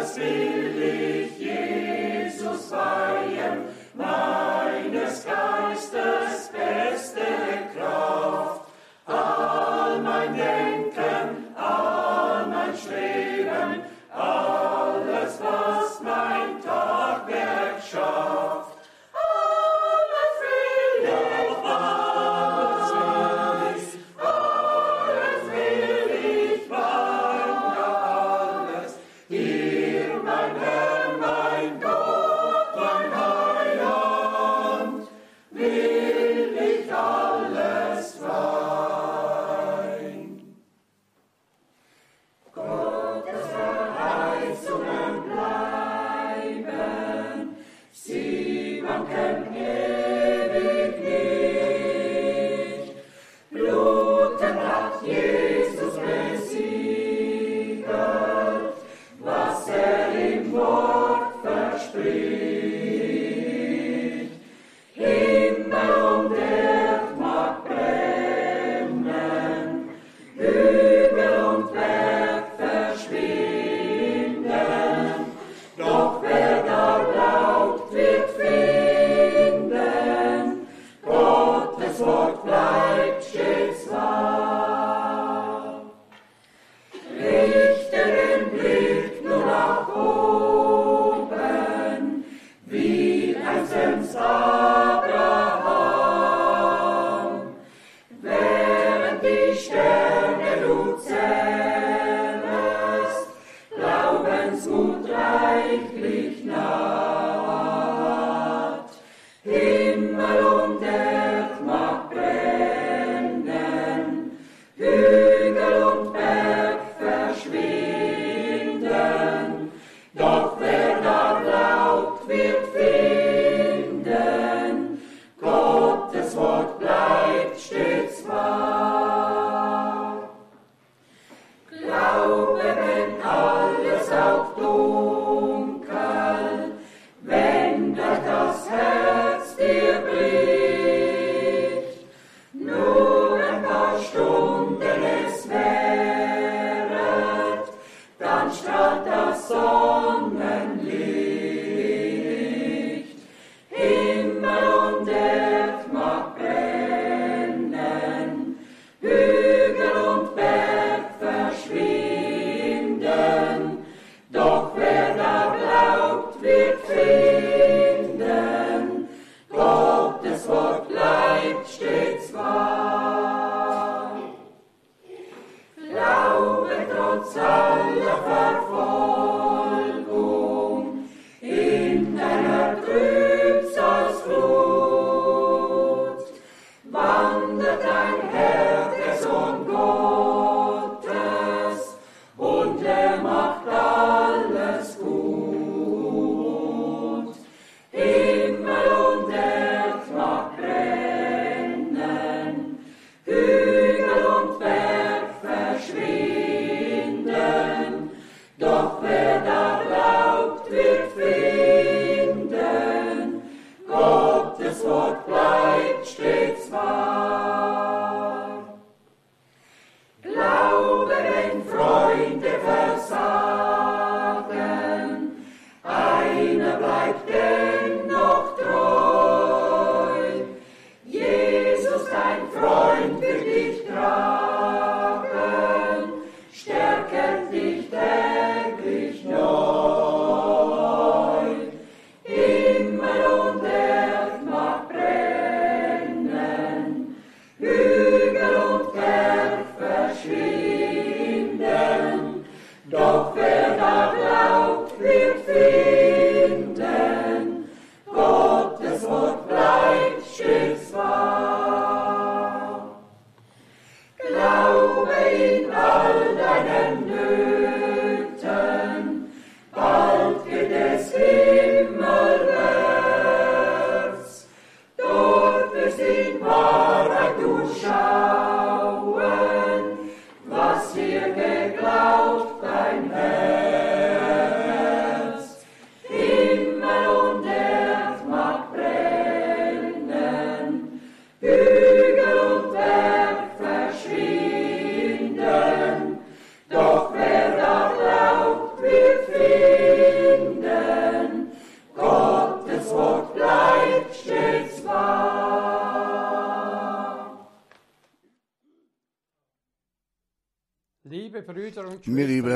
das will ich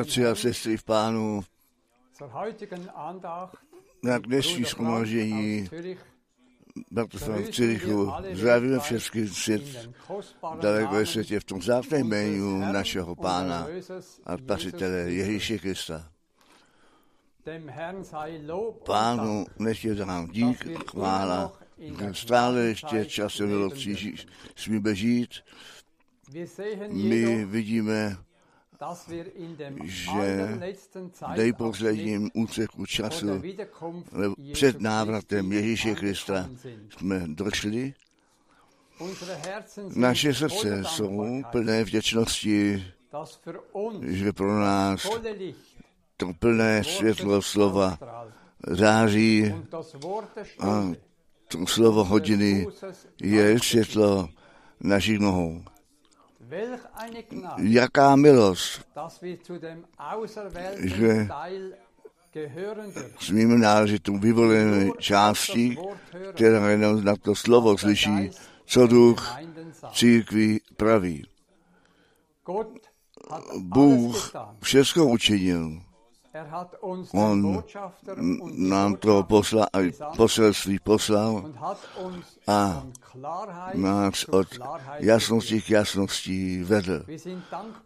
bratři a sestry v pánu, na dnešní schromáždění Bratrstva v Cirichu zdravíme všechny svět, daleko ve světě v tom zátném jménu našeho pána a spasitele Ježíše Krista. Pánu nech je dám dík, chvála, stále ještě časem smíme žít. My vidíme že v nejposledním úseku času před návratem Ježíše Krista jsme došli. Naše srdce jsou plné vděčnosti, že pro nás to plné světlo slova září a to slovo hodiny je světlo našich nohou. Jaká milost, že smíme náležet tu vyvolené části, která jenom na to slovo slyší, co duch církví praví. Bůh všechno učinil. On nám to poslal, poselství poslal a nás od jasnosti k jasnosti vedl.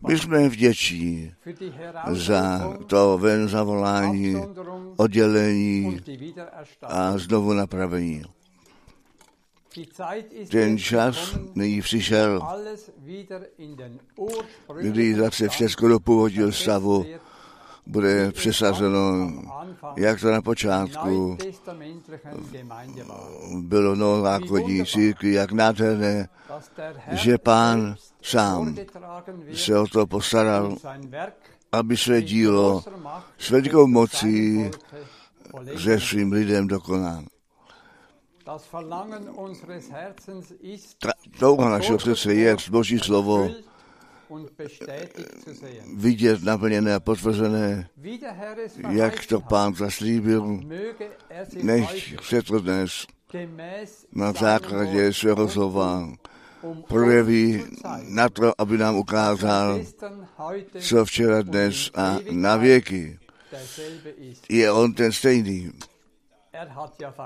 My jsme vděční za to ven zavolání, oddělení a znovu napravení. Ten čas nyní přišel, kdy zase všechno do původního stavu bude přesazeno, jak to na počátku bylo novozákonní církvi, jak nádherné, že pán sám se o to postaral, aby své dílo s velikou mocí se svým lidem dokonal. Touha našeho srdce je Boží slovo vidět naplněné a potvrzené, jak to pán zaslíbil, než se to dnes na základě svého slova projeví na to, aby nám ukázal, co včera, dnes a na věky. Je on ten stejný.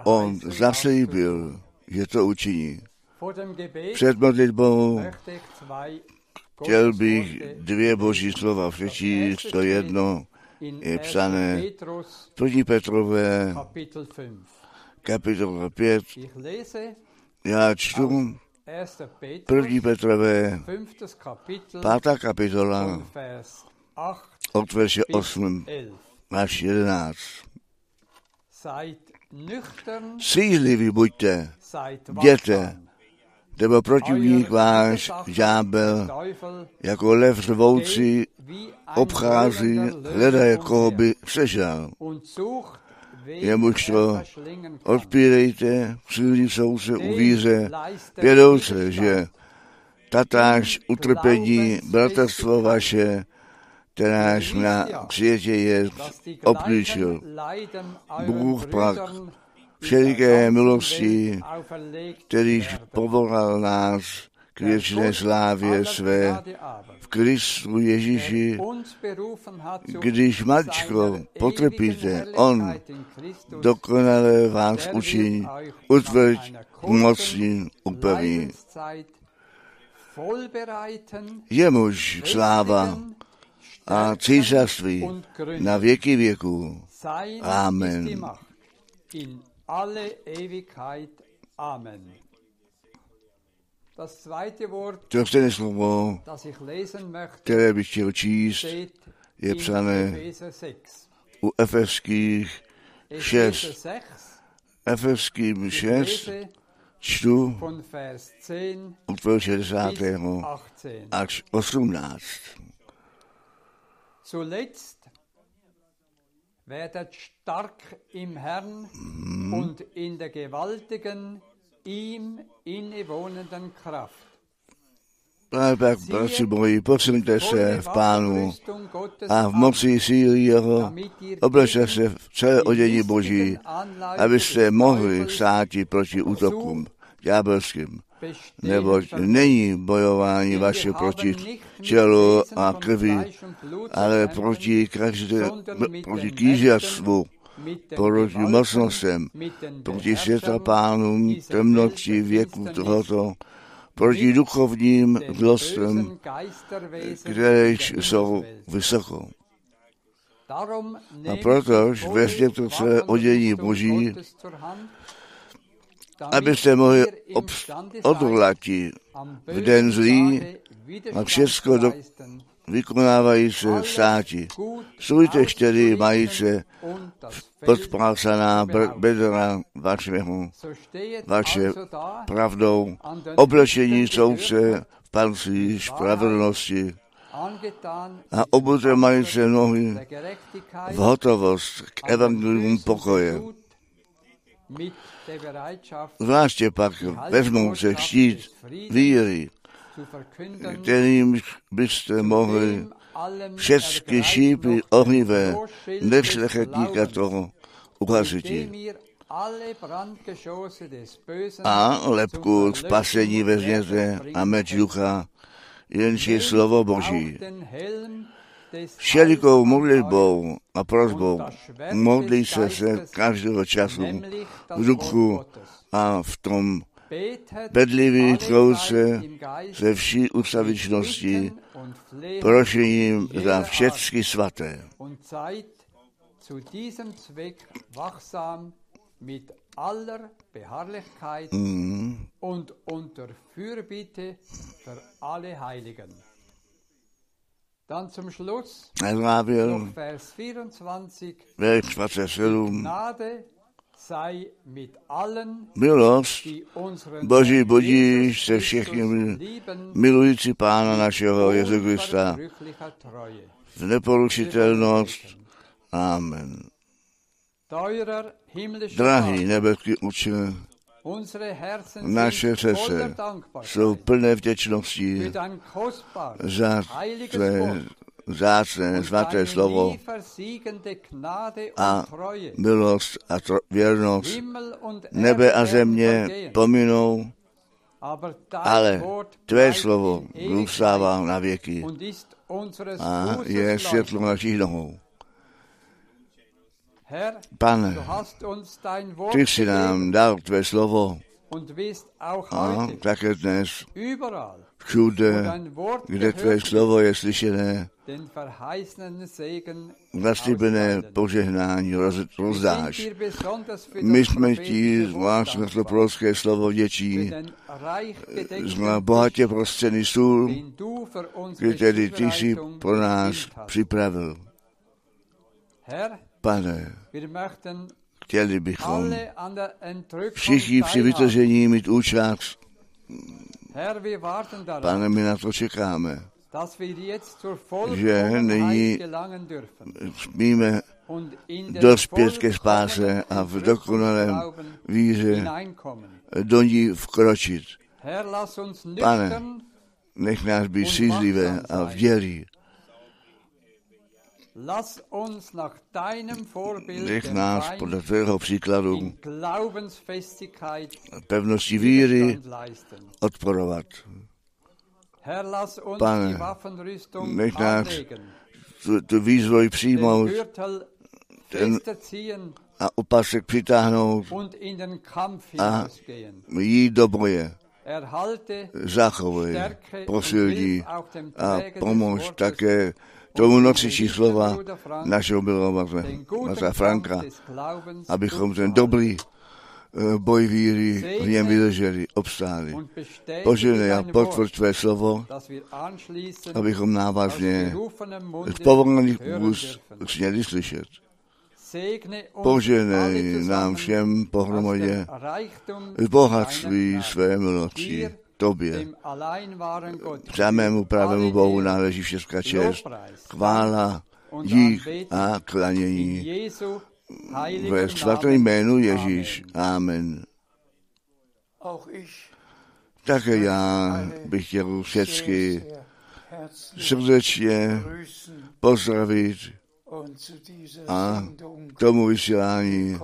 On zaslíbil, že to učiní. Před modlitbou Chtěl bych dvě boží slova přečíst, to jedno je psané v 1. Petrové kapitola 5. Já čtu 1. Petrové 5. kapitola od verše 8 až 11. Střízliví buďte, bděte, nebo protivník váš, žábel, jako lev řvoucí, obchází, hledá, koho by přežal. Jemuž to odpírejte, jsou se u víře, vědouce, že tatáž utrpení, bratrstvo vaše, kteráž na světě je, obklíčil. Bůh pak všeliké milosti, který povolal nás k věčné slávě své v Kristu Ježíši, když maličko potrpíte, On dokonale vás učiní, utvrď, umocní, upevní. Jemuž sláva a císařství na věky věků. Amen. Amen. To stejné slovo, které bych chtěl číst, je psané u Efeských 6. Efeským 6 čtu od 60. až 18. Werdet stark im Herrn mm. und in der gewaltigen, ihm innewohnenden Kraft. Právě tak, bratři moji, posuňte se v Pánu a v moci síly Jeho oblečte se v celé odění Boží, abyste mohli stát proti útokům ďábelským neboť není bojování vaše proti tělu a krvi, ale proti, každé, proti kýžařstvu, proti mocnostem, proti světa pánům temnoty věku tohoto, proti duchovním zlostem, které jsou vysoko. A protož vezměte to celé odění Boží, abyste mohli odvolat v den zlý a všechno do, vykonávají se státi. Sujte čtyři majíce podpásaná bedra vašeho, vaše pravdou, oblečení soudce v pancí spravedlnosti a obute majíce nohy v hotovost k evangelium pokoje. Zvláště pak vezmou se štít víry, kterým byste mohli všechny šípy ohnivé nešlechetníka toho uhasit. A lepku spasení vezměte a meč ducha, jenž je slovo Boží. Všelikou modlitbou a prozbou modlí se se každého času v duchu a v tom bedlivý trouce ze vší ustavičnosti prošením za všechny svaté. aller Beharrlichkeit mm. und unter Fürbitte für alle Heiligen. Dann zum Schluss, Vers 24, Gnade sei mit allen, Milost Boží budíš se všichni milující Pána našeho Jezu Krista. v neporušitelnost. Amen. Drahý nebeský Otče, naše srdce jsou plné vděčnosti za tvé vzácné svaté slovo a milost a tro, věrnost. Nebe a země pominou, ale tvé slovo zůstává na věky a je světlo našich nohou. Pane, ty jsi nám dal tvé slovo a také dnes všude, kde tvé slovo je slyšené, zaslíbené požehnání roz, rozdáš. My jsme ti zvlášť na to prorocké slovo vděčí, jsme bohatě prostřený stůl, který ty jsi pro nás připravil. Pane, chtěli bychom všichni při vytržení mít účast. Pane, my na to čekáme, že nyní smíme dospět ke spáse a v dokonalém víře do ní vkročit. Pane, nech nás být sízlivé a vdělí Nech nás podle tvého příkladu pevnosti víry odporovat. Pane, nech nás tu, tu výzvoj přijmout ten, a opasek přitáhnout a jít do boje. Zachovej, posilní a pomož také tomu nosiči slova našeho milovaného Mata Franka, abychom ten dobrý eh, boj víry v něm vydrželi, obstáli. Poženej a potvrď tvé slovo, abychom návazně z povolaných úst směli slyšet. Poženej nám všem pohromadě z bohatství své milosti tobě. Samému pravému Bohu náleží všechna čest, chvála, dík a klanění. Ve svatém jménu Ježíš. Amen. Také já bych chtěl všechny srdečně pozdravit a k tomu vysílání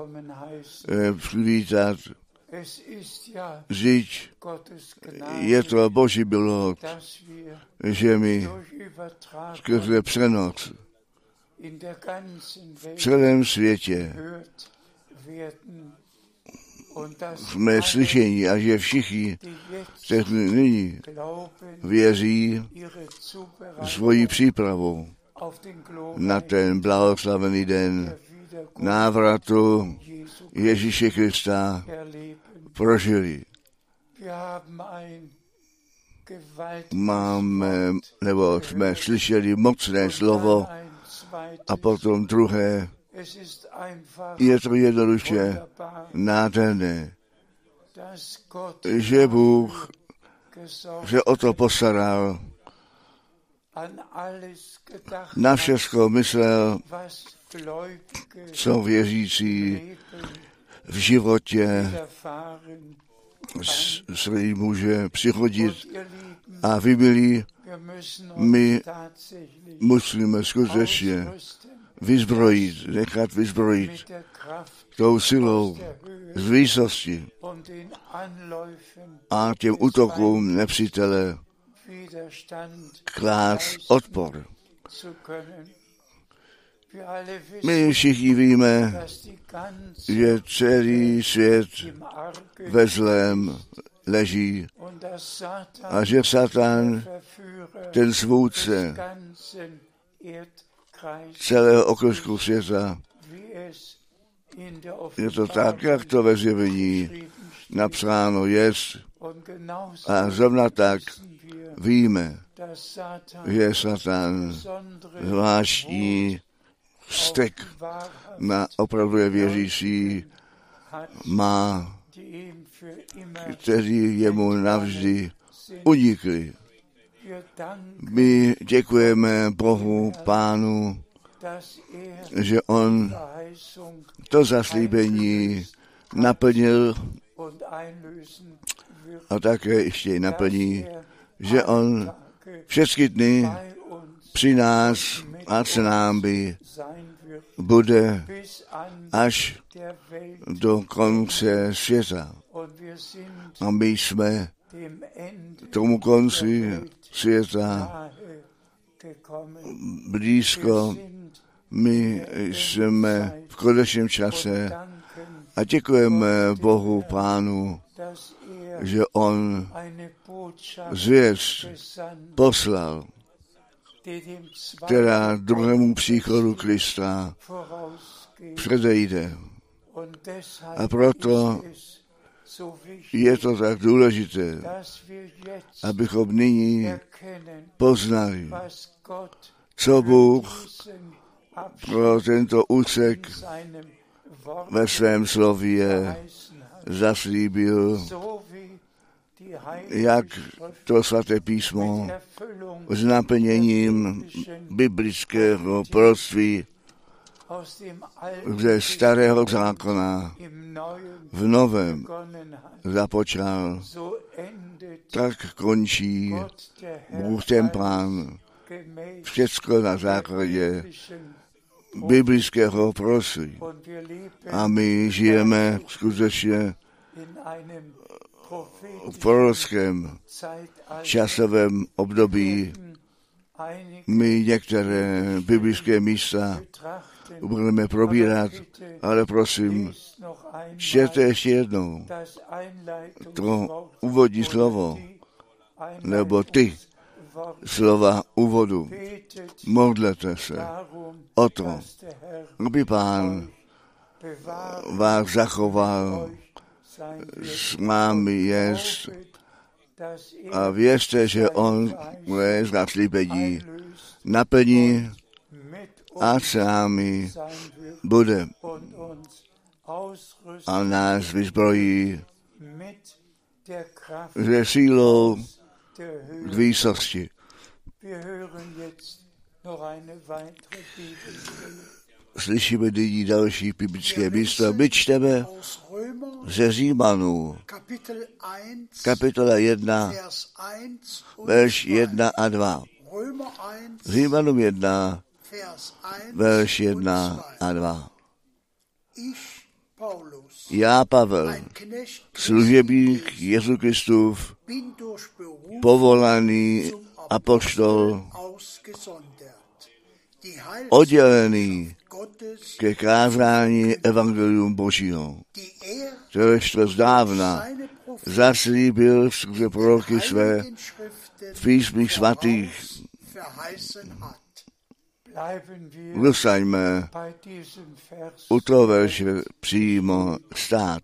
eh, přivítat Vždyť je to Boží milot, že my skrze přenos v celém světě jsme slyšení a že všichni, kteří nyní věří svoji přípravu na ten blahoslavený den návratu Ježíše Krista prožili. máme, nebo jsme slyšeli mocné slovo a potom druhé. Je to jednoduše nádherné, že Bůh že o to postaral, na všechno myslel, co věřící v životě svý může přichodit a vy, milí, my musíme skutečně vyzbrojit, nechat vyzbrojit tou silou z výsosti a těm útokům nepřítele klás odpor. My všichni víme, že celý svět ve zlém leží a že Satan, ten svůdce celého okružku světa, je to tak, jak to ve zjevení napsáno je. A zrovna tak víme, že Satan zvláštní vztek na opravdu věřící má, kteří jemu navždy unikli. My děkujeme Bohu, Pánu, že On to zaslíbení naplnil a také ještě naplní, že On všechny dny při nás a s námi bude až do konce světa. A my jsme tomu konci světa blízko. My jsme v konečném čase a děkujeme Bohu Pánu, že On zvěst poslal, která druhému příchodu Krista předejde. A proto je to tak důležité, abychom nyní poznali, co Bůh pro tento úsek ve svém slově zaslíbil, jak to svaté písmo s naplněním biblického proství ze starého zákona v novém započal, tak končí Bůh ten pán všecko na základě biblického prostředí. A my žijeme skutečně v prorockém časovém období. My některé biblické místa budeme probírat, ale prosím, čtěte ještě jednou to úvodní slovo, nebo ty slova úvodu. Modlete se o to, aby Pán vás zachoval, vámi jest a věřte, že On je zaslíbení naplní a s námi bude a nás vyzbrojí ze sílou k výsosti. Slyšíme nyní další biblické místo. My čteme ze Římanů, kapitola 1, verš 1 a 2. Římanům 1, verš 1 a 2. Já, Pavel, služebník Jezu Kristův, povolaný apoštol, oddělený ke kázání Evangelium Božího, kteréž to zdávna zaslíbil skrze proroky své v písmích svatých. Zůstaňme u toho verše přímo stát.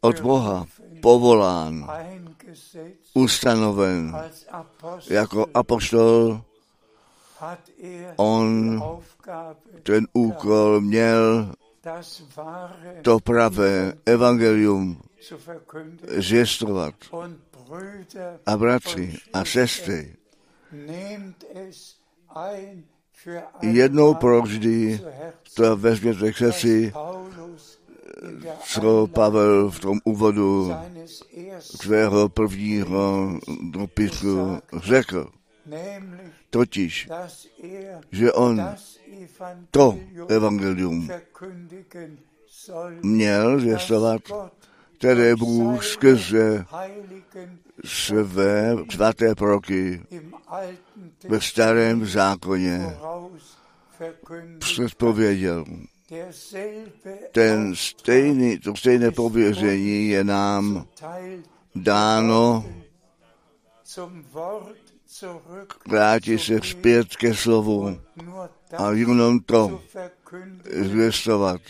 od Boha povolán, ustanoven jako apoštol, on ten úkol měl to pravé evangelium zvěstovat. A bratři a sestry, jednou provždy to vezměte k srdci, co Pavel v tom úvodu svého prvního dopisu řekl. Totiž, že on to evangelium měl zvěstovat, které Bůh skrze své svaté proky ve starém zákoně předpověděl. Ten stejný, to stejné pověření je nám dáno vrátit se zpět ke slovu a jenom to zvěstovat,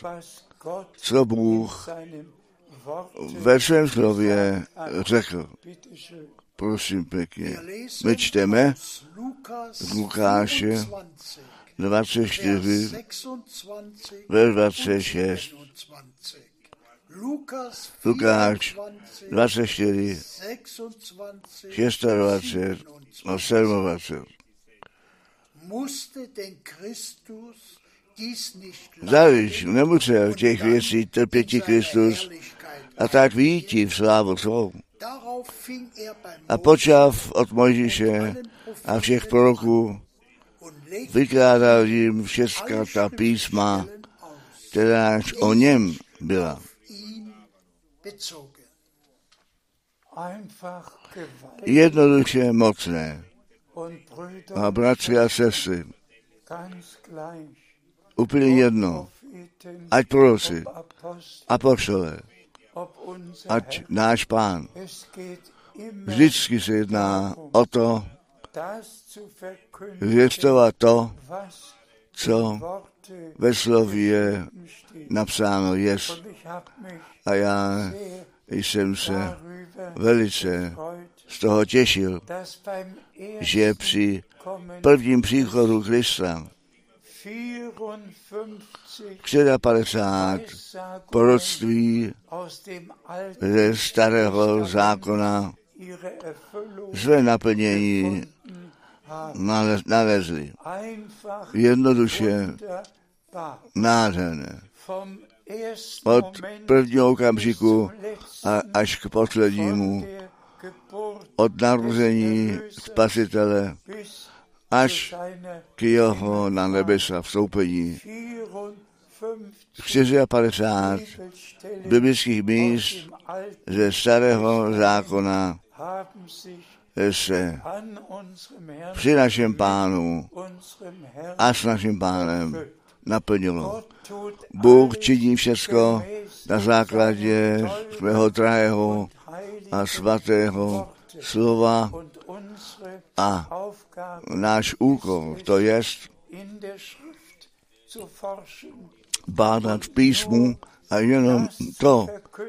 co Bůh ve svém slově řekl. Prosím pěkně. My čteme z Lukáše 24, ve 26. Lukáš 24, 26 a 27. Zavič nemusel těch věcí trpěti Kristus a tak výjít v slávu svou. A počav od Mojžíše a všech proroků vykládal jim všechna ta písma, která o něm byla. Jednoduše mocné. A bratři a sestry, úplně jedno, ať proroci, apoštole, ať náš pán. Vždycky se jedná o to, zvěstovat to, co ve slově napsáno je. A já jsem se velice z toho těšil, že při prvním příchodu Krista 54 proroctví ze starého zákona své naplnění nalezli. Jednoduše nádherné. Od prvního okamžiku až k poslednímu, od narození Spasitele až k jeho na nebesa vstoupení. 54 biblických míst ze starého zákona se při našem pánu a s naším pánem naplnilo. Bůh činí všecko na základě svého drahého a svatého slova a náš úkol, to je bádat písmu a jenom to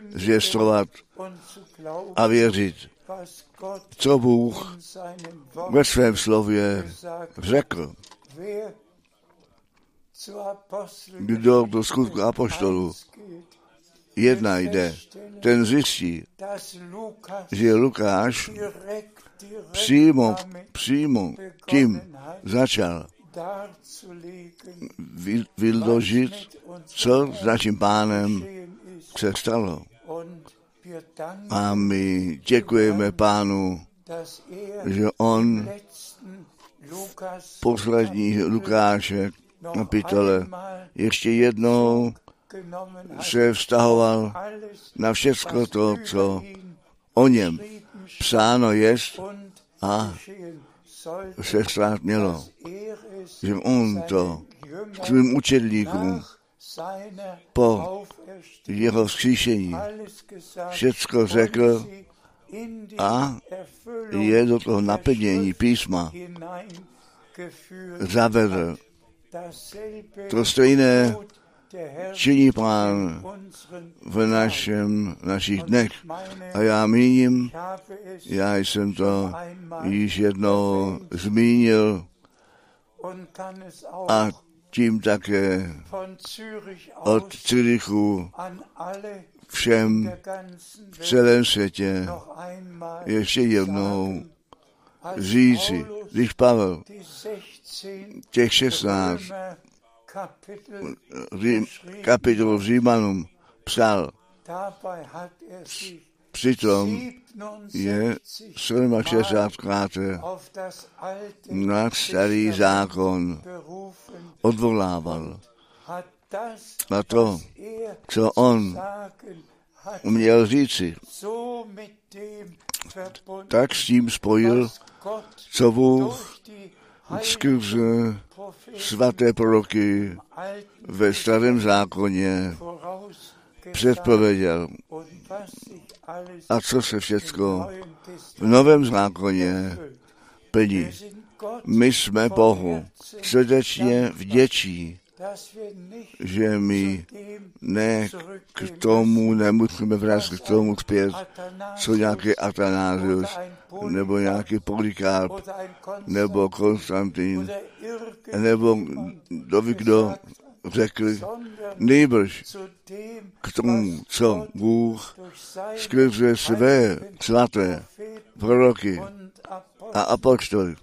zvěstovat a věřit, co Bůh ve svém slově řekl. Kdo do skutku apoštolu jedna jde, ten zjistí, že Lukáš přímo, přímo tím začal vyložit, co s naším pánem se stalo. A my děkujeme pánu, že on poslední Lukáše kapitole ještě jednou se vztahoval na všechno to, co o něm psáno jest a se stát mělo. Že on to svým učedlíkům po jeho vzkříšení všecko řekl a je do toho naplnění písma zavedl. To stejné činí Pán v našem, našich dnech. A já míním, já jsem to již jednou zmínil a tím také od Zürichu všem v celém světě ještě jednou říci, když Pavel těch 16 kapitol Římanům psal, přitom je 67krát na starý zákon odvolával. A to, co on měl říci, tak s tím spojil, co Bůh skrze svaté proroky ve starém zákoně předpověděl. A co se všecko v novém zákoně plní. My jsme Bohu srdečně vděčí, že my ne k tomu nemusíme vrátit k tomu zpět, co nějaký Atanázius, nebo nějaký Polykarp, nebo Konstantin, nebo kdo ví kdo řekl, nejbrž k tomu, co Bůh skrze své svaté proroky a apoštol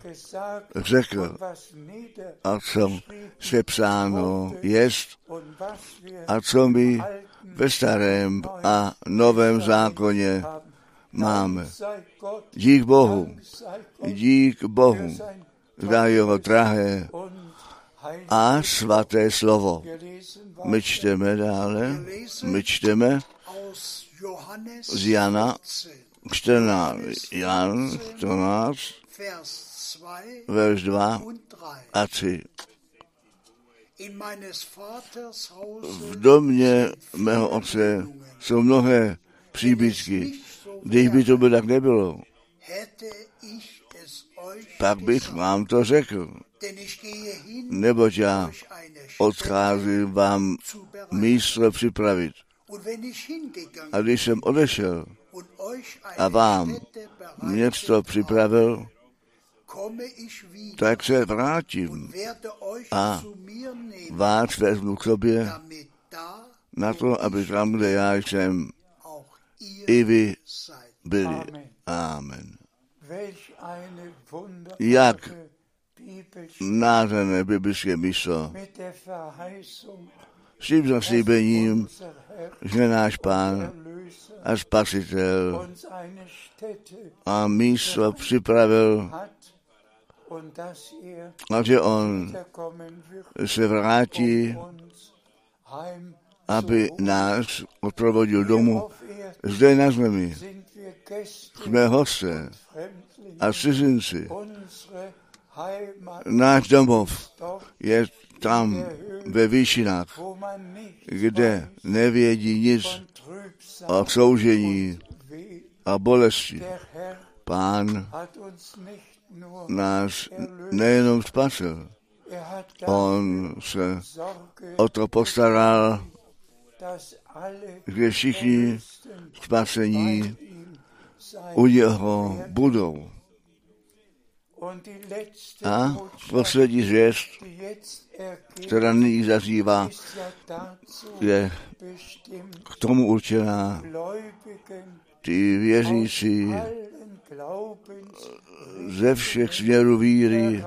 řekl, a co se psáno jest, a co my ve starém a novém zákoně máme. Dík Bohu, dík Bohu za jeho drahé a svaté slovo. My čteme dále, my čteme z Jana 14, Jan 14, verš 2 a 3. V domě mého otce jsou mnohé příbytky. Když by to by tak nebylo, pak bych vám to řekl. Neboť já odcházím vám místo připravit. A když jsem odešel a vám město připravil, tak se vrátím a vás vezmu k sobě na to, aby tam, kde já jsem, i vy byli. Amen. Jak nádherné biblické místo s tím zaslíbením, že náš Pán a Spasitel a místo připravil a že On se vrátí, aby nás odprovodil domů zde na zemi. Jsme hosté a cizinci. Náš domov je tam ve výšinách, kde nevědí nic o soužení a bolesti. Pán nás nejenom spasil, on se o to postaral, že všichni spasení u něho budou. A poslední zvěst, která nyní zazývá, je k tomu určená. Ty věřící ze všech směrů víry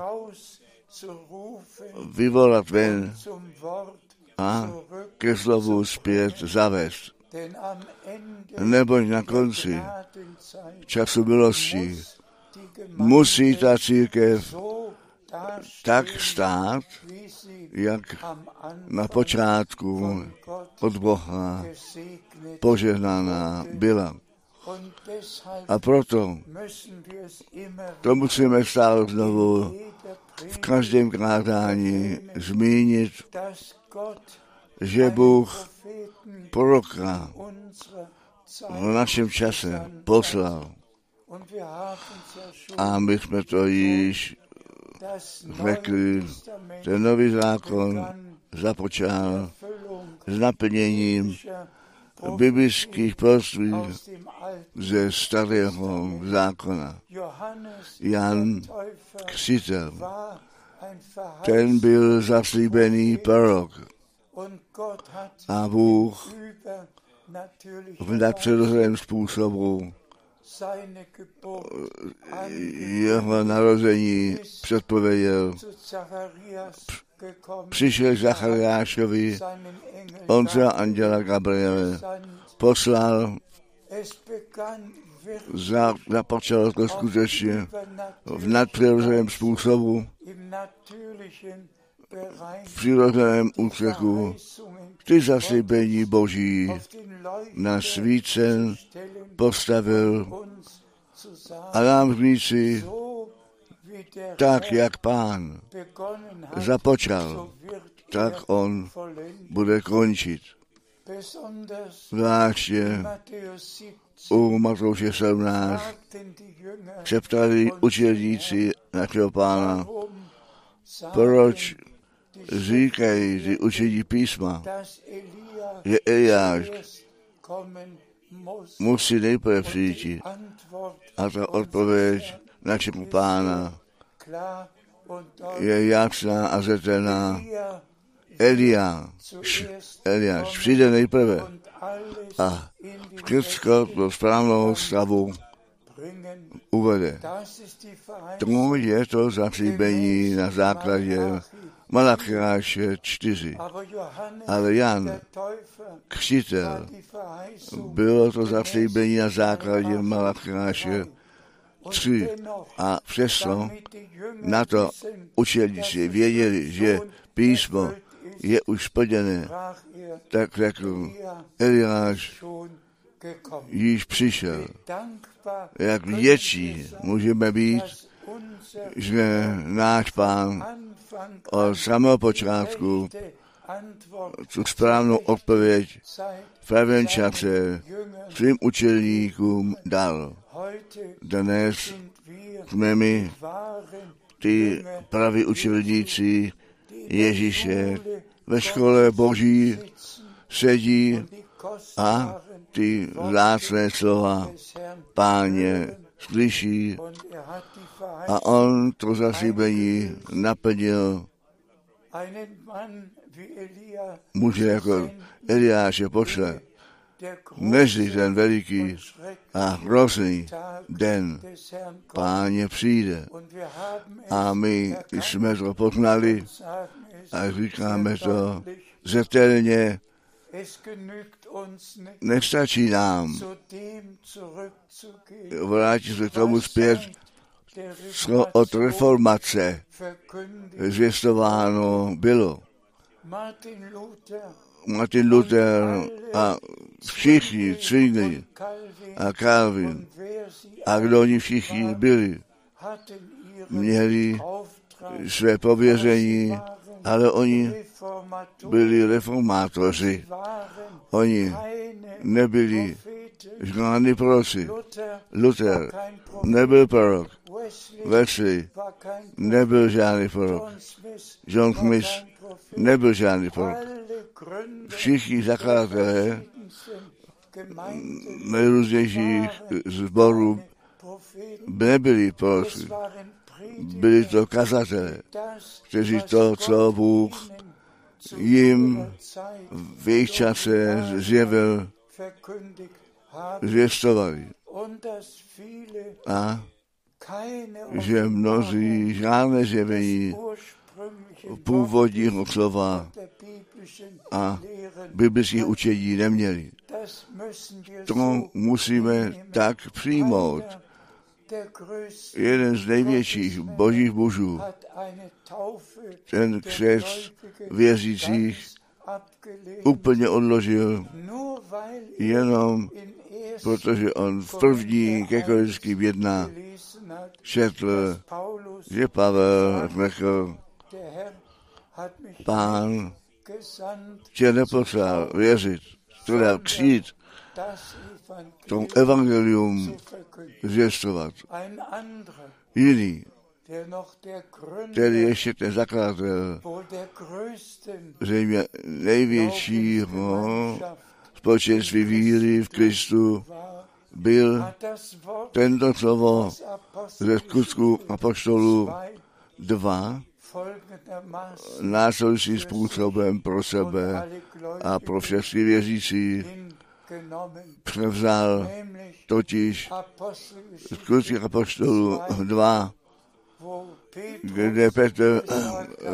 vyvolat ven a ke slovu zpět zavést. Neboť na konci času milosti musí ta církev tak stát, jak na počátku od Boha požehnaná byla. A proto to musíme stále znovu v každém krátání zmínit, že Bůh proroka v našem čase poslal. A my jsme to již řekli, ten nový zákon započal s naplněním biblických proství ze starého zákona. Jan Křtitel, ten byl zaslíbený prorok. A Bůh v nadpřirozeném způsobu jeho narození předpověděl. Přišel Zachariášovi, on se anděla Gabriele poslal, za, započalo to skutečně v nadpřirozeném způsobu, v přirozeném úseku, ty zaslíbení Boží na svícen postavil a nám říci, tak jak pán započal, tak on bude končit. Zvláště u Matouše 17 přeptali učedníci našeho pána, proč říkají ty učení písma, že Eliáš musí nejprve přijít. A ta odpověď našemu pána je jasná a zetelná. Elia, Eliáš přijde nejprve a všechno do správného stavu uvede. Tomu je to zaslíbení na základě Malachiáše 4. Ale Jan, křtitel, bylo to zaslíbení na základě Malachiáše 3. A přesto na to učedníci věděli, že písmo je už splněné, tak řekl, Eliáš již přišel. Jak větší můžeme být, že náš pán od samého počátku tu správnou odpověď v pravém čase svým učeníkům dal. Dnes jsme my ty praví učeníci Ježíše ve škole Boží sedí a ty vzácné slova páně slyší a on to zaslíbení naplnil. Muže jako Eliáše pošle. Nežli ten veliký a hrozný den páně přijde. A my jsme to poznali a říkáme to zetelně, nestačí nám. vrátit se k tomu zpět, co od reformace. Zvěstováno bylo. Martin Luther a všichni Zwingli a Calvin. A kdo oni všichni byli, měli své pověření, ale oni byli reformátoři. Oni nebyli žádní proroci. Luther nebyl prorok. Wesley nebyl žádný prorok. John Smith nebyl žádný prorok. Všichni zakladatelé nejrůznějších zborů nebyli proroci. Byli to kazatelé, kteří to, co Bůh jim v jejich čase zjevil, zvěstovali. A že mnozí žádné zjevení původního slova a biblických učení neměli. To musíme tak přijmout. Jeden z největších božích mužů, ten křest věřících úplně odložil, jenom protože on v první ke korinským jedna četl, že Pavel řekl, pán tě neposlal věřit, teda křít, tomu evangelium zvěstovat. Jiný který ještě ten zakladatel zřejmě největšího společenství víry v Kristu byl tento slovo ze skutku apoštolů 2 následujícím způsobem pro sebe a pro všechny věřící převzal totiž skutky apoštolů 2, kde Petr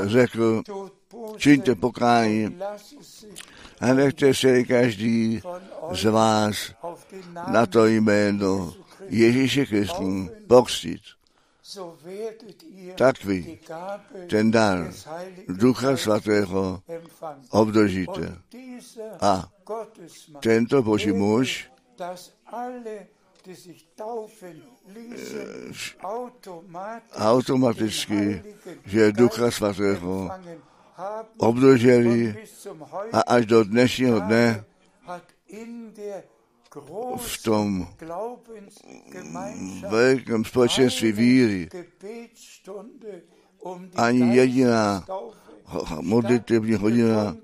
řekl, čiňte pokání a nechte se každý z vás na to jméno Ježíše Kristu pokřtit. Tak vy ten dar Ducha Svatého obdržíte. A tento Boží muž automaticky, že Ducha Svatého obdrželi a až do dnešního dne v tom velkém společenství víry. Ani jediná modlitevní hodina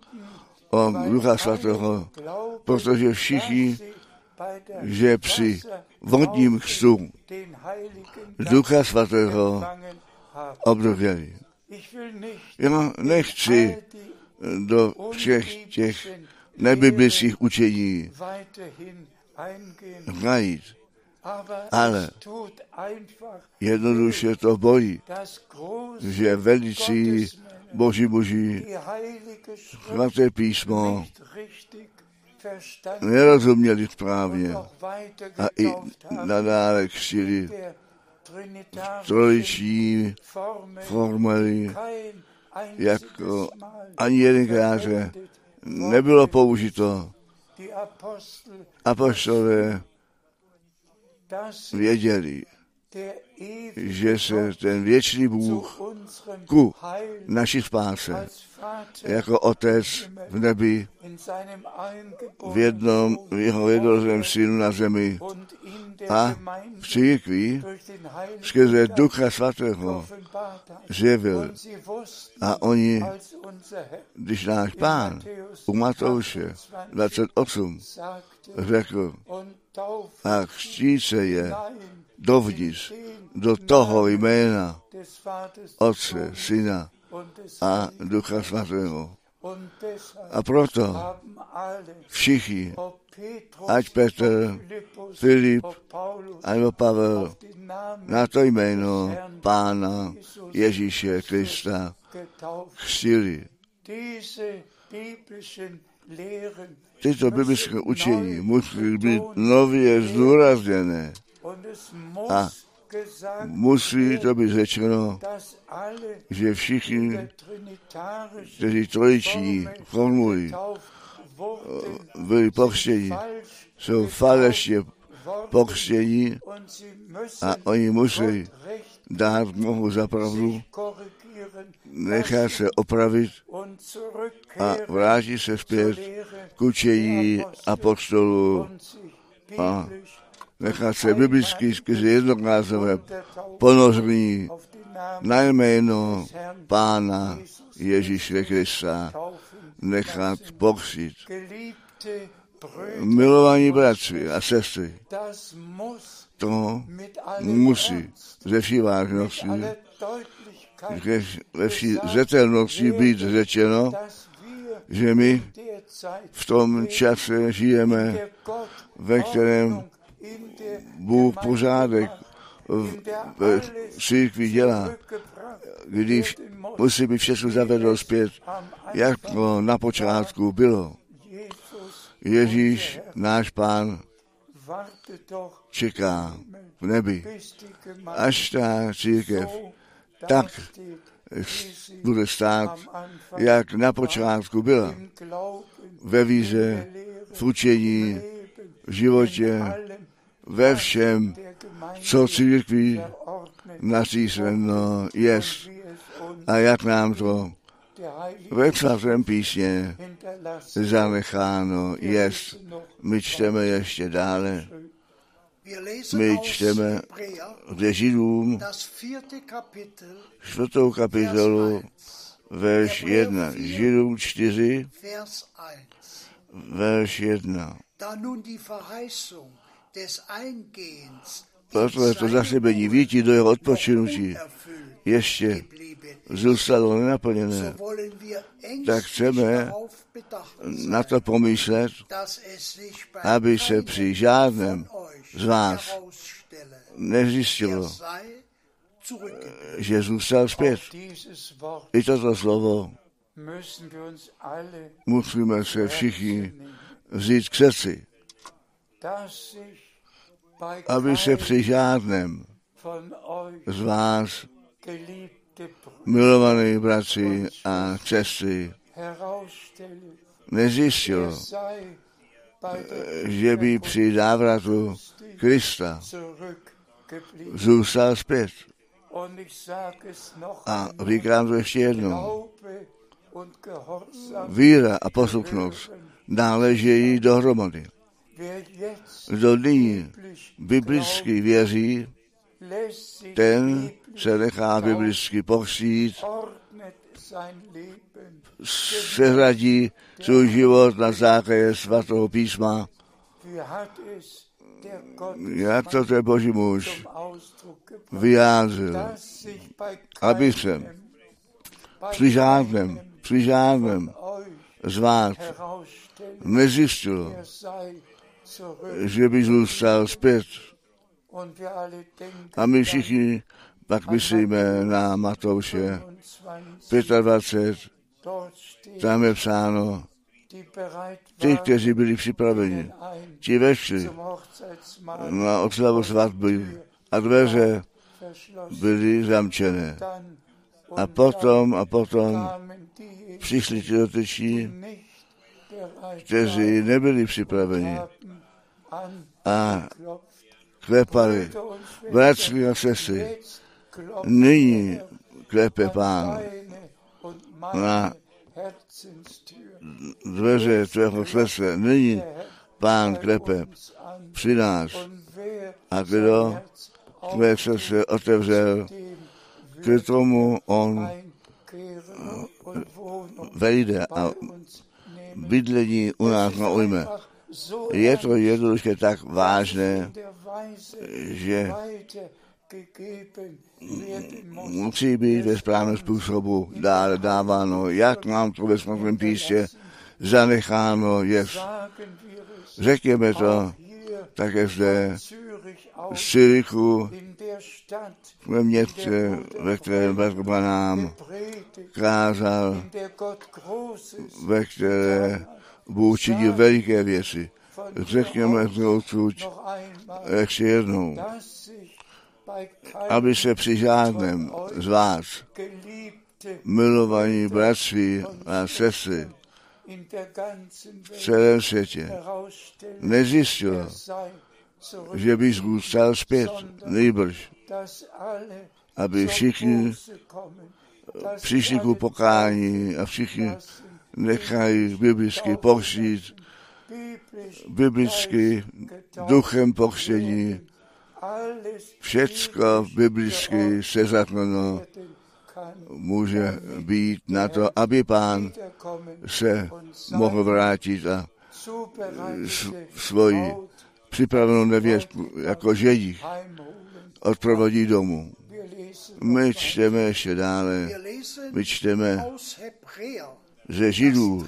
o Ducha Svatého, protože všichni, že při vodním křtu Ducha Svatého obdrželi. Já nechci do všech těch nebiblických učení najít, ale jednoduše to bojí, že velicí Boží muži svaté písmo nerozuměli správně a i nadále křili trojiční formuly, jako ani jedenkrát nebylo použito. Apostolé věděli, že se ten věčný Bůh ku naší spáse jako Otec v nebi v jednom v jeho jednorozeném synu na zemi a v církvi skrze Ducha Svatého zjevil. A oni, když náš pán u Matouše 28 řekl, a křtí se je dovnitř do toho jména Otce, Syna a Ducha Svatého. A proto všichni, ať Petr, Filip, nebo Pavel, na to jméno Pána Ježíše Krista křtili. Tyto biblické učení musí být nově zdůrazněné a musí to být řečeno, že všichni, kteří trojiční formuli byli pokřtěni, jsou falešně pokřtění a oni musí dát Bohu za pravdu, nechat se opravit a vrátit se zpět k učení apostolů. a nechat se biblicky skrze jednokrázové ponoření na jméno Pána Ježíše Krista nechat pokřít. Milovaní bratři a sestry, to musí ze vší vážnosti, ve vší zetelnosti být řečeno, že my v tom čase žijeme, ve kterém Bůh pořádek v církvi dělá, když musí být všechno zavedlo zpět, jak to na počátku bylo. Ježíš, náš pán, čeká v nebi, až ta církev tak bude stát, jak na počátku byla. Ve víze, v učení, v životě, ve všem, co církví nařízeno jest a jak nám to ve svatém písně zanecháno jest. My čteme ještě dále. My čteme ze Židům čtvrtou kapitolu, verš 1. Židům 4, verš 1. Protože to zaslíbení vítí do jeho odpočinutí? Ještě zůstalo nenaplněné, tak chceme na to pomýšlet, aby se při žádném z vás nezjistilo, že zůstal zpět. I toto slovo musíme se všichni vzít k srdci, aby se při žádném z vás milovaní bratři a sestry nezjistilo, že by při návratu Krista zůstal zpět. A říkám to ještě jednou. Víra a poslušnost náležejí dohromady. Kdo nyní biblicky věří, ten se nechá biblicky pochřít, seřadí svůj život na základě svatého písma, jak to ten boží muž vyjádřil, aby se při žádném, při žádném z vás nezjistilo, že by zůstal zpět. A my všichni pak myslíme na Matouše 25, tam je psáno, ty, kteří byli připraveni, ti vešli na oslavu svatby a dveře byly zamčené. A potom, a potom přišli ti dotyční, kteří nebyli připraveni a klepali. Bratři a sestry, nyní klepe pán na dveře tvého srdce. Nyní pán klepe při nás. A kdo tvé srdce otevřel, k tomu on vejde a bydlení u nás naujme. Je to jednoduše tak vážné, že musí být ve správném způsobu dále dáváno, jak nám to ve svatém píště zanecháno je. Řekněme to také zde z Cyrichu, ve městě, ve kterém Barbanám kázal, ve které Bůh činil veliké věci. Řekněme to odsud ještě jednou, aby se při žádném z vás milovaní bratři a sestry v celém světě nezjistilo, že by zůstal zpět, nejbrž, aby všichni přišli ku pokání a všichni nechají biblicky pochřít, biblicky duchem pochření, všecko biblicky sezatleno může být na to, aby pán se mohl vrátit a svoji připravenou nevěstku jako ženich odprovodí domů. My čteme ještě dále, my čteme ze Židů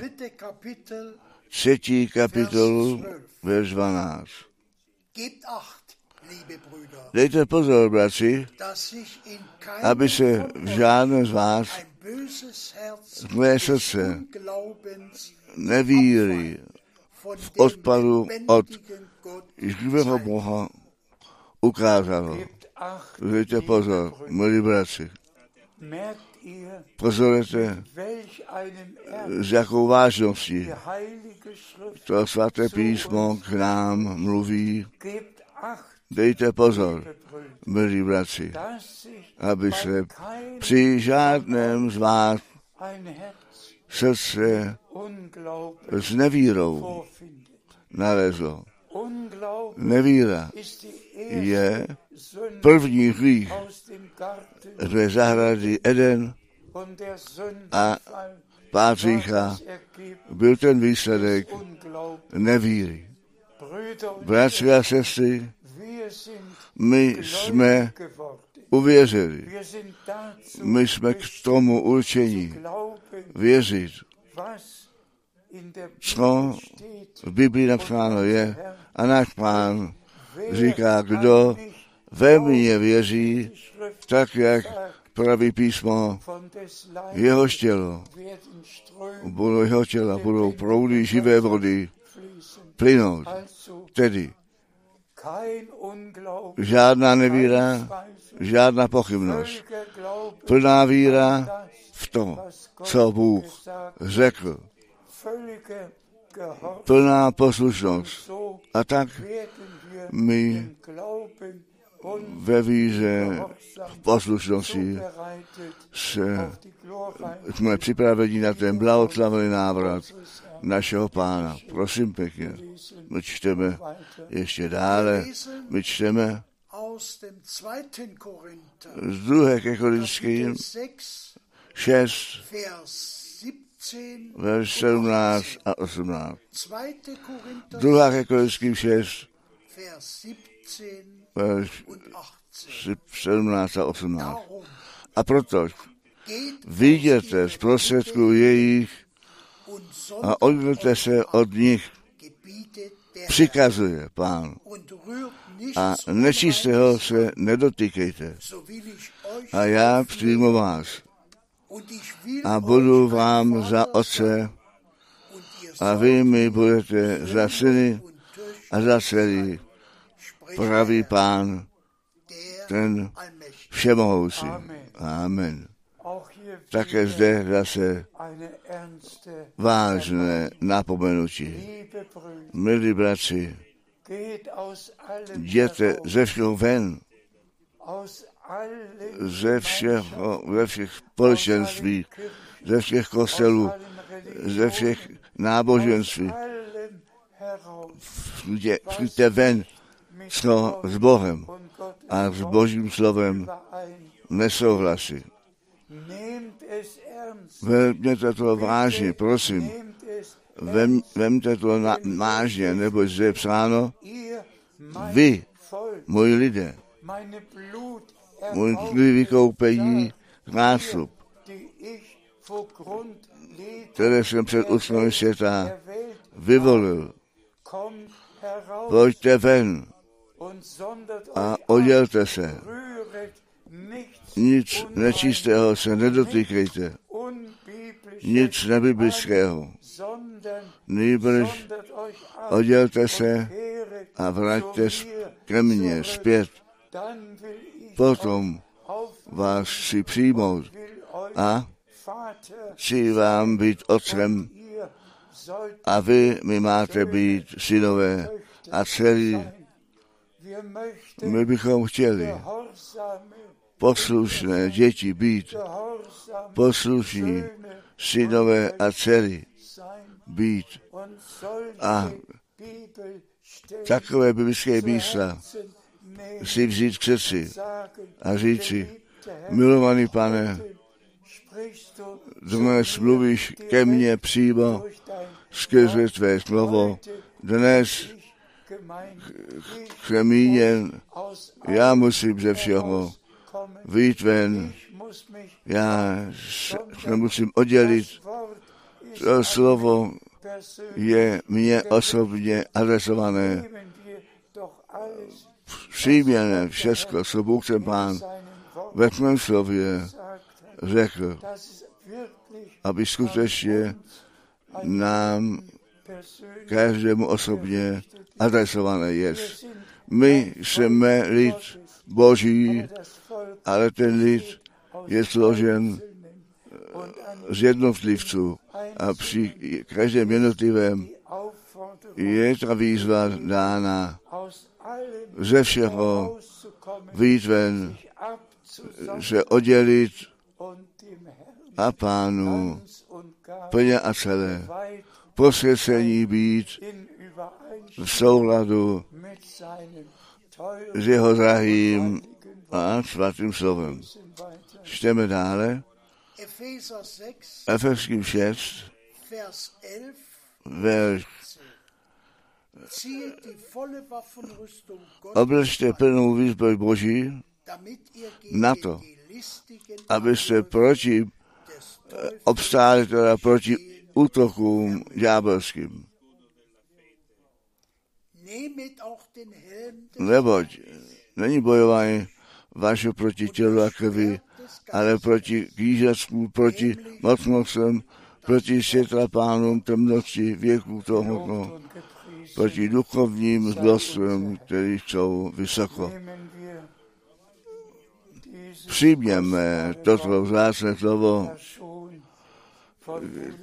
třetí kapitolu, verš 12. Dejte pozor, bratři, aby se v žádném z vás tvé srdce nevíry v odpadu od živého Boha ukázalo. Dejte pozor, milí bratři. Pozorujete, s jakou vážností to svaté písmo k nám mluví. Dejte pozor, milí bratři, aby se při žádném z vás srdce s nevírou nalezlo. Nevíra je první hřích ze zahrady Eden a pátřícha byl ten výsledek nevíry. Bratři a sestry, my jsme uvěřili. My jsme k tomu určení věřit, co v Biblii napsáno je a náš pán říká, kdo ve mně věří, tak jak praví písmo, jeho tělo, budou jeho těla, budou proudy živé vody plynout. Tedy žádná nevíra, žádná pochybnost. Plná víra v to, co Bůh řekl. Plná poslušnost. A tak my ve víře, v poslušnosti se, jsme připraveni na ten blahoslavný návrat našeho pána. Prosím pěkně, my čteme ještě dále, my čteme z druhé ke Korinským 6, verš 17 a 18. Druhá ke Korinským 6, verš 17 a 18. A proto viděte z prostředků jejich a odvrte se od nich, přikazuje pán. A nečistého se nedotýkejte. A já přijmu vás. A budu vám za otce a vy mi budete za syny a za dcery, pravý pán, ten všemohoucí. Amen. Také zde zase vážné napomenutí. Milí bratři, jděte ze všeho ven, ze všeho, ze všech společenství, ze všech kostelů, ze všech náboženství. Přijďte ven co s Bohem a s Božím slovem nesouhlasí. Vezměte to vážně, prosím. Vem, vemte to na, vážně, nebo je psáno, vy, moji lidé, můj vykoupení nástup, které jsem před úsmem světa vyvolil. Pojďte ven a oddělte se. Nic nečistého se nedotýkejte. Nic nebiblického. Nýbrž oddělte se a vraťte ke mně zpět. Potom vás chci přijmout a chci vám být otcem a vy mi máte být synové a dcery. My bychom chtěli poslušné děti být, poslušní synové a dcery být. A takové biblické místa si vzít k srdci a říci, milovaný pane, dnes mluvíš ke mně přímo skrze tvé slovo. Dnes přemíněn, já musím ze všeho vyjít ven, já se musím oddělit. To slovo je mně osobně adresované. Přijměné všechno, co Bůh ten Pán ve tvém slově řekl, aby skutečně nám každému osobně adresované je. My jsme lid Boží, ale ten lid je složen z jednotlivců a při každém jednotlivém je ta výzva dána ze všeho vyjít ven, se oddělit a pánu plně a celé posvěcení být v souladu s jeho drahým a svatým slovem. Čteme dále. Efeským 6, verš Oblečte plnou výzbroj Boží na to, abyste proti obstáli teda proti útokům ďábelským. Neboť není bojování vaše proti tělu a krvi, ale proti knížecku, proti mocnostem, proti světla pánům temnosti věku tohoto, proti duchovním zblostvem, který jsou vysoko. Přijměme toto vzácné slovo,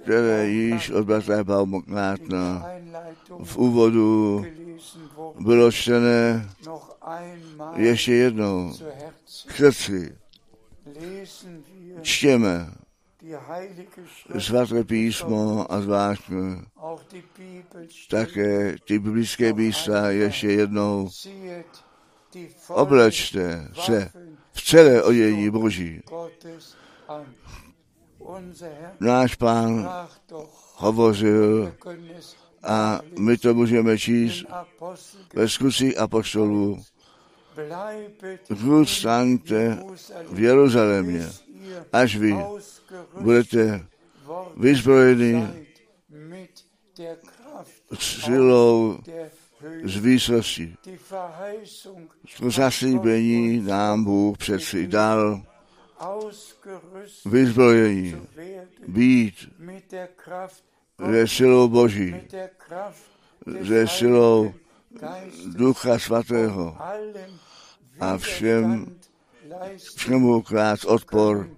které již od bratra Baumgartna v úvodu bylo čtené ještě jednou k srdci. Čtěme svaté písmo a zvláště také ty biblické místa ještě jednou. oblečte se v celé odění Boží. Náš pán hovořil a my to můžeme číst ve zkusích apostolů. Zůstaňte v Jeruzalémě, až vy budete vyzbrojeni silou z výsosti. To zaslíbení nám Bůh přeci dal vyzbrojení, být ze silou Boží, ze silou Ducha Svatého a všem, všemu krát odpor,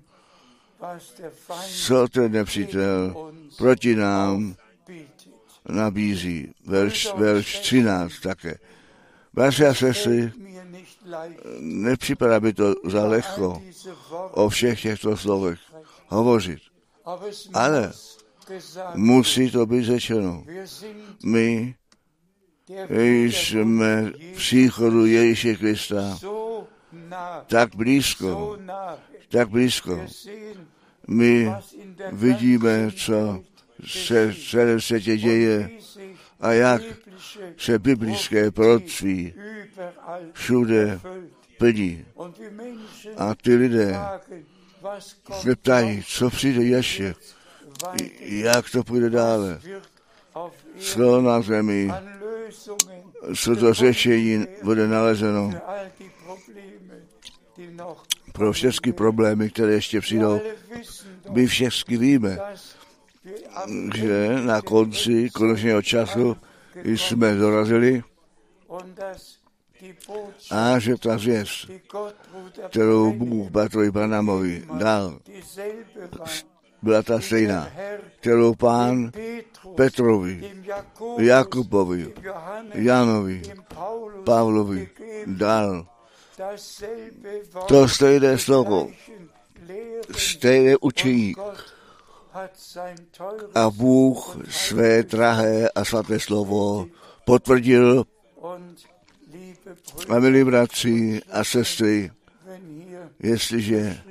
co ten nepřítel proti nám nabízí. Verš, verš 13 také. Vaše a sestry, nepřipadá by to za lehko o všech těchto slovech hovořit. Ale musí to být řečeno. My jsme v příchodu Ježíše Krista tak blízko, tak blízko. My vidíme, co se v celém světě děje a jak se biblické proroctví všude plní. A ty lidé se ptají, co přijde ještě, jak to půjde dále, co na zemi, co to řešení bude nalezeno pro všechny problémy, které ještě přijdou. My všichni víme, že na konci konečného času jsme dorazili a že ta zvěst, kterou Bůh Batrovi Branamovi dal, byla ta stejná, kterou pán Petrovi, Jakubovi, Janovi, Pavlovi dal. To stejné slovo, stejné učení. A Bůh své drahé a svaté slovo potvrdil. A milí bratři a sestry, jestliže,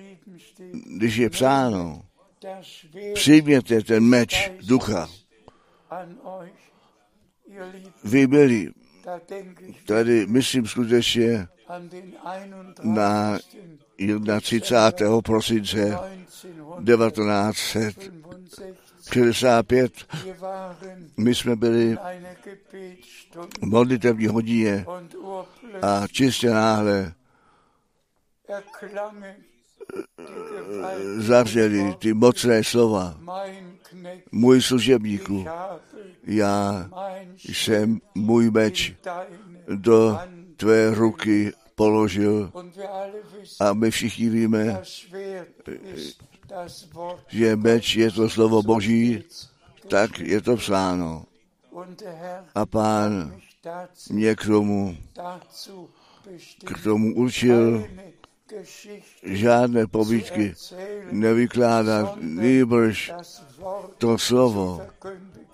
když je psáno, přijměte ten meč ducha, vy byli, tady myslím skutečně na 31. prosince 1965. My jsme byli v modlitevní hodině a čistě náhle zavřeli ty mocné slova. Můj služebníku, já jsem můj meč do tvé ruky položil a my všichni víme, že meč je to slovo Boží, tak je to psáno. A pán mě k tomu, k tomu učil žádné povídky nevykládat, nýbrž to slovo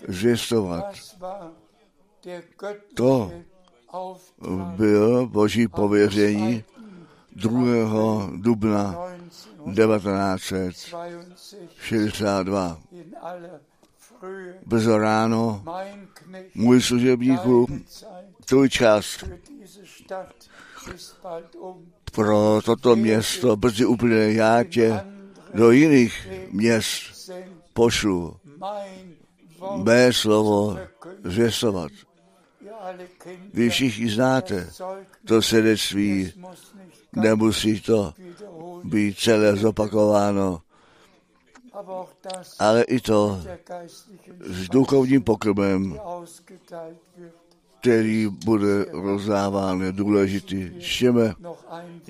zvěstovat. To byl boží pověření 2. dubna 1962. Brzo ráno můj služebníku tvůj čas pro toto město brzy úplně já tě do jiných měst pošlu mé slovo zvěstovat. Vy všichni znáte to svědectví, nemusí to být celé zopakováno, ale i to s duchovním pokrmem, který bude rozdáván, je důležitý. Štěme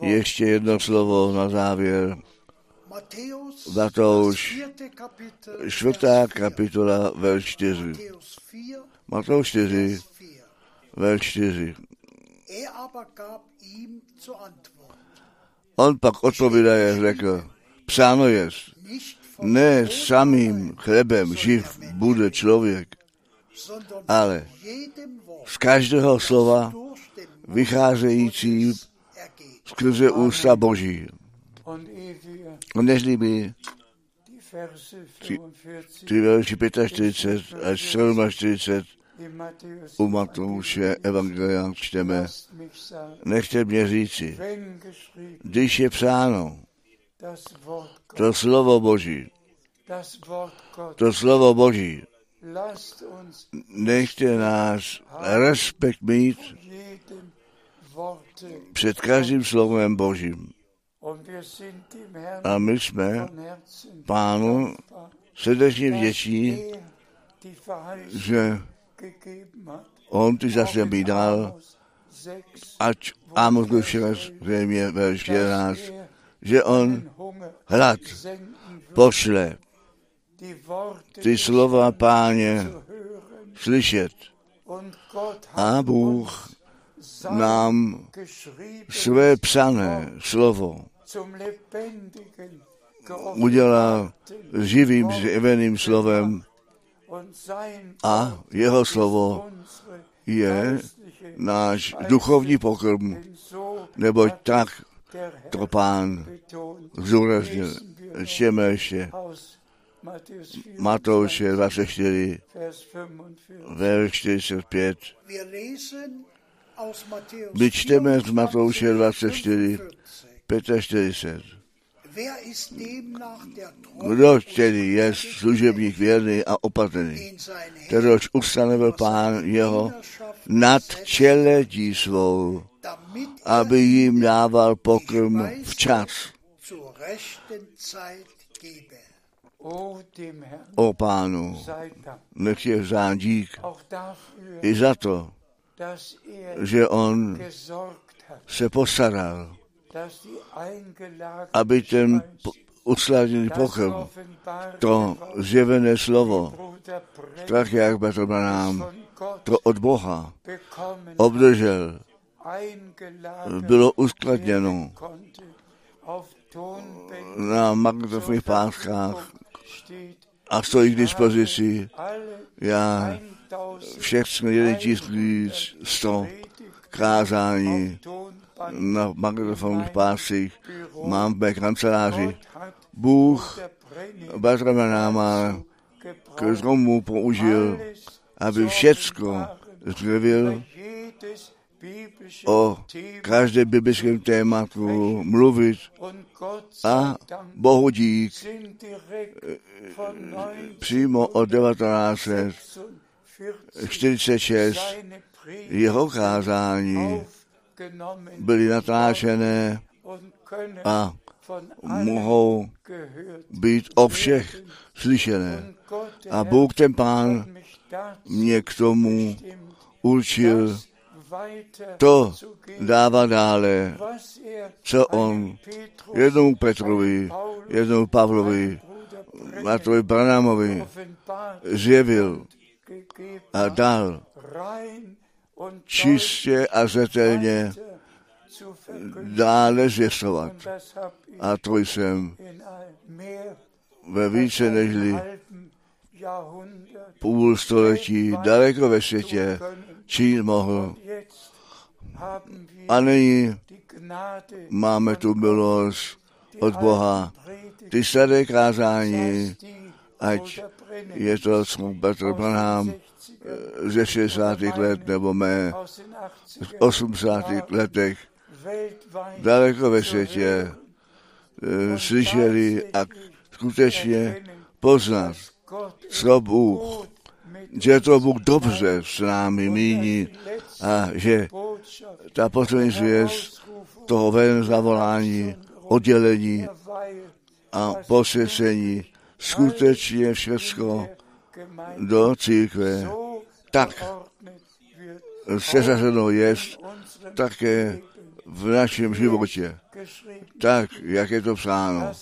ještě jedno slovo na závěr. Matouš, čtvrtá kapitola, verš 4. Matouš 4, verš 4. On pak odpovídaje řekl, psáno je, ne samým chlebem živ bude člověk, ale z každého slova vycházející skrze ústa Boží. On nežli by ty verši 45 až 47 u Matouše Evangelia čteme, nechte mě říci, když je psáno, to slovo Boží, to slovo Boží, nechte nás respekt mít před každým slovem Božím. A my jsme pánu srdečně vděční, že on ty zase mi dal, ať Amos byl zřejmě verš 11, že on hlad pošle ty slova páně slyšet. A Bůh nám své psané slovo udělal živým, živeným slovem a jeho slovo je náš duchovní pokrm, neboť tak to pán zúraznil. Čtěme ještě Matouše 24, verš 45. My čteme z Matouše 24, 45. Kdo tedy je služebník věrný a opatrný, kterož ustanovil pán jeho nad čeledí svou, aby jim dával pokrm včas. O pánu, nech je vzán dík i za to, že on se postaral, aby ten usladněný pokrm, to zjevené slovo, tak jak Petr nám to od Boha obdržel, bylo uskladněno na magnetofných páskách a stojí k dispozici. Já tisíc sto kázání na magnetofonových pásích. Mám v mé kanceláři. Bůh Batramenáma k tomu použil, aby všecko zjevil o každém biblickém tématu mluvit a Bohu dík přímo od 1946 jeho kázání byly natáčené a mohou být o všech slyšené. A Bůh ten pán mě k tomu určil to dává dále, co on jednou Petrovi, jednou Pavlovi, Matrovi Branámovi zjevil a dal čistě a zetelně dále zvěstovat. A to jsem ve více nežli půl století daleko ve světě činit mohl. A nyní máme tu milost od Boha. Ty staré kázání, ať je to Petr Branham ze 60. let nebo mé 80. letech, daleko ve světě slyšeli a skutečně poznat, co Bůh, že to Bůh dobře s námi míní a že ta poslední zvěst toho ven zavolání, oddělení a posvěcení skutečně všechno do církve tak seřazeno jest také v našem životě. Tak, jak je to psáno,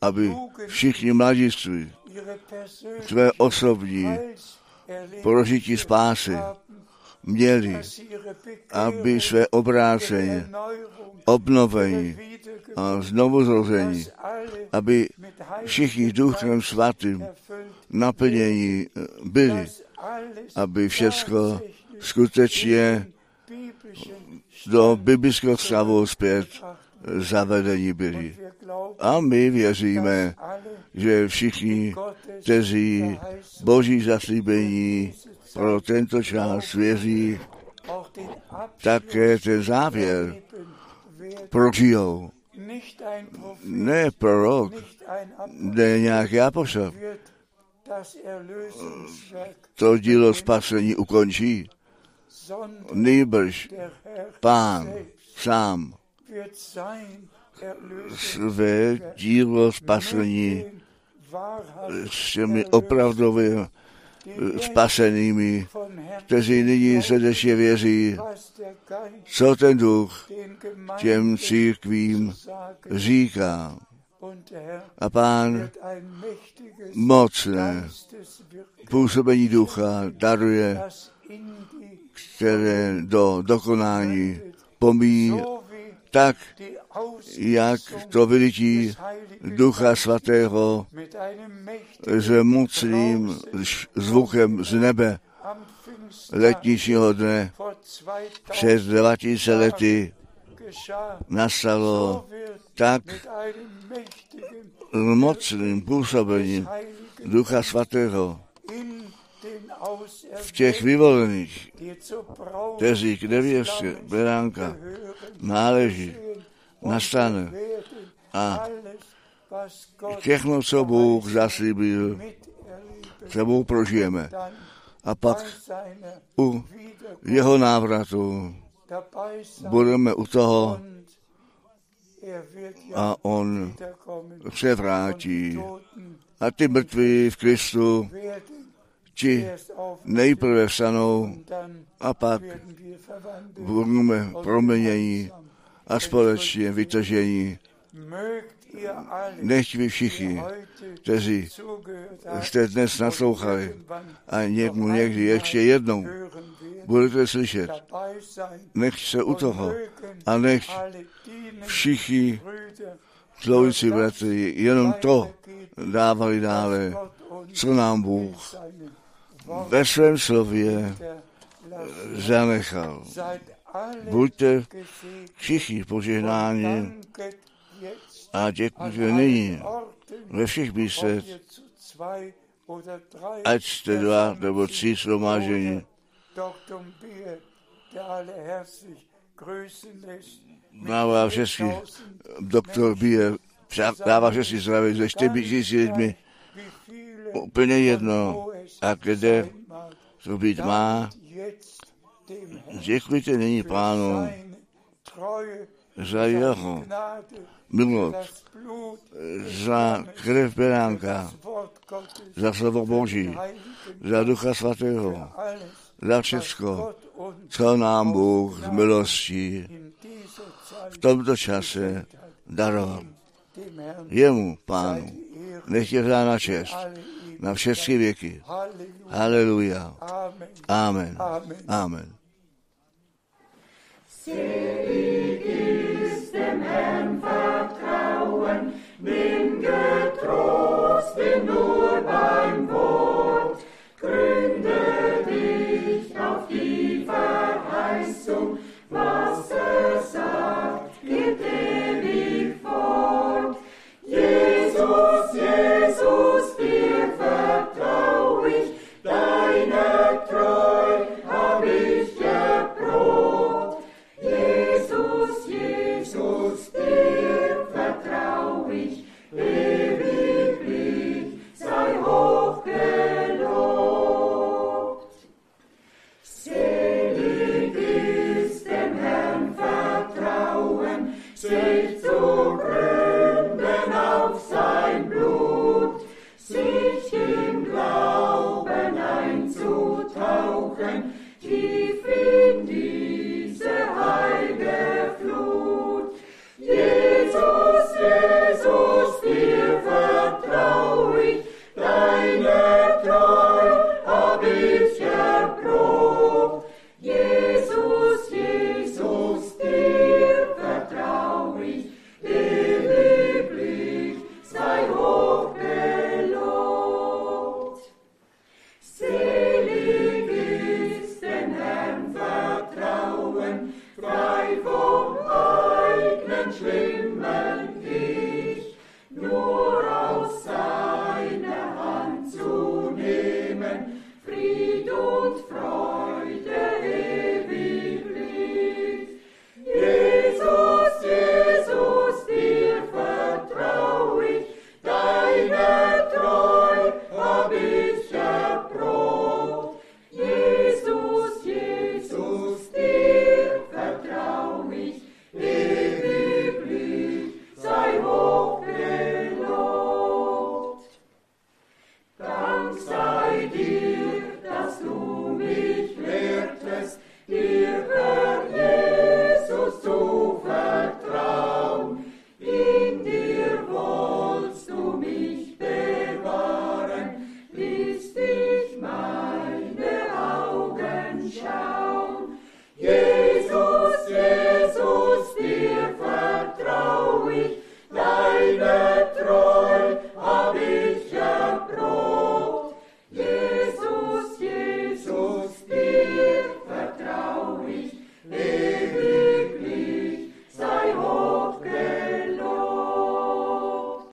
aby všichni mladiství své osobní prožití spásy měli, aby své obrácení, obnovení a znovu zrození, aby všichni duchem svatým naplnění byli, aby všechno skutečně do biblického stavu zpět zavedení byli. A my věříme, že všichni, kteří Boží zaslíbení pro tento čas věří, také ten závěr prožijou. Ne prorok, ne nějaký apostol. To dílo spasení ukončí. Nejbrž pán sám své dílo spasení s těmi opravdovými spasenými, kteří nyní srdečně věří, co ten duch těm církvím říká. A pán mocné působení ducha daruje, které do dokonání pomíjí tak, jak to vylití Ducha Svatého s mocným zvukem z nebe. letničního dne před 2000 lety nastalo tak mocným působením Ducha Svatého v těch vyvolených, kteří k nevěstě Beránka náleží, nastane. A všechno, co Bůh zaslíbil, sebou prožijeme. A pak u jeho návratu budeme u toho a on se vrátí. A ty mrtví v Kristu ti nejprve vstanou a pak budeme proměnění a společně vytažení. Nechť vy všichni, kteří jste dnes naslouchali a někmu někdy ještě jednou budete slyšet, nechť se u toho a nechť všichni sloužící bratři jenom to dávali dále, co nám Bůh ve svém slově zanechal. Buďte všichni požehnáni a děkujte nyní ve všech místech, ať jste dva nebo tři shromážení. Dává všechny, doktor Bier dává všechny zdraví ze čtyřmi lidmi, úplně jedno, a kde to být má. Děkujte nyní pánu za jeho milost, za krev beránka, za slovo Boží, za Ducha Svatého, za všechno, co nám Bůh z milostí v tomto čase daroval. Jemu, pánu, nech je na čest na všechny věky. Haleluja. Amen. Amen. Selig ist dem Herrn vertrauen, bin getrost bin nur beim Wort. Gründe dich auf die Verheißung, was er sagt, geht ewig fort. Jesus, Jesus,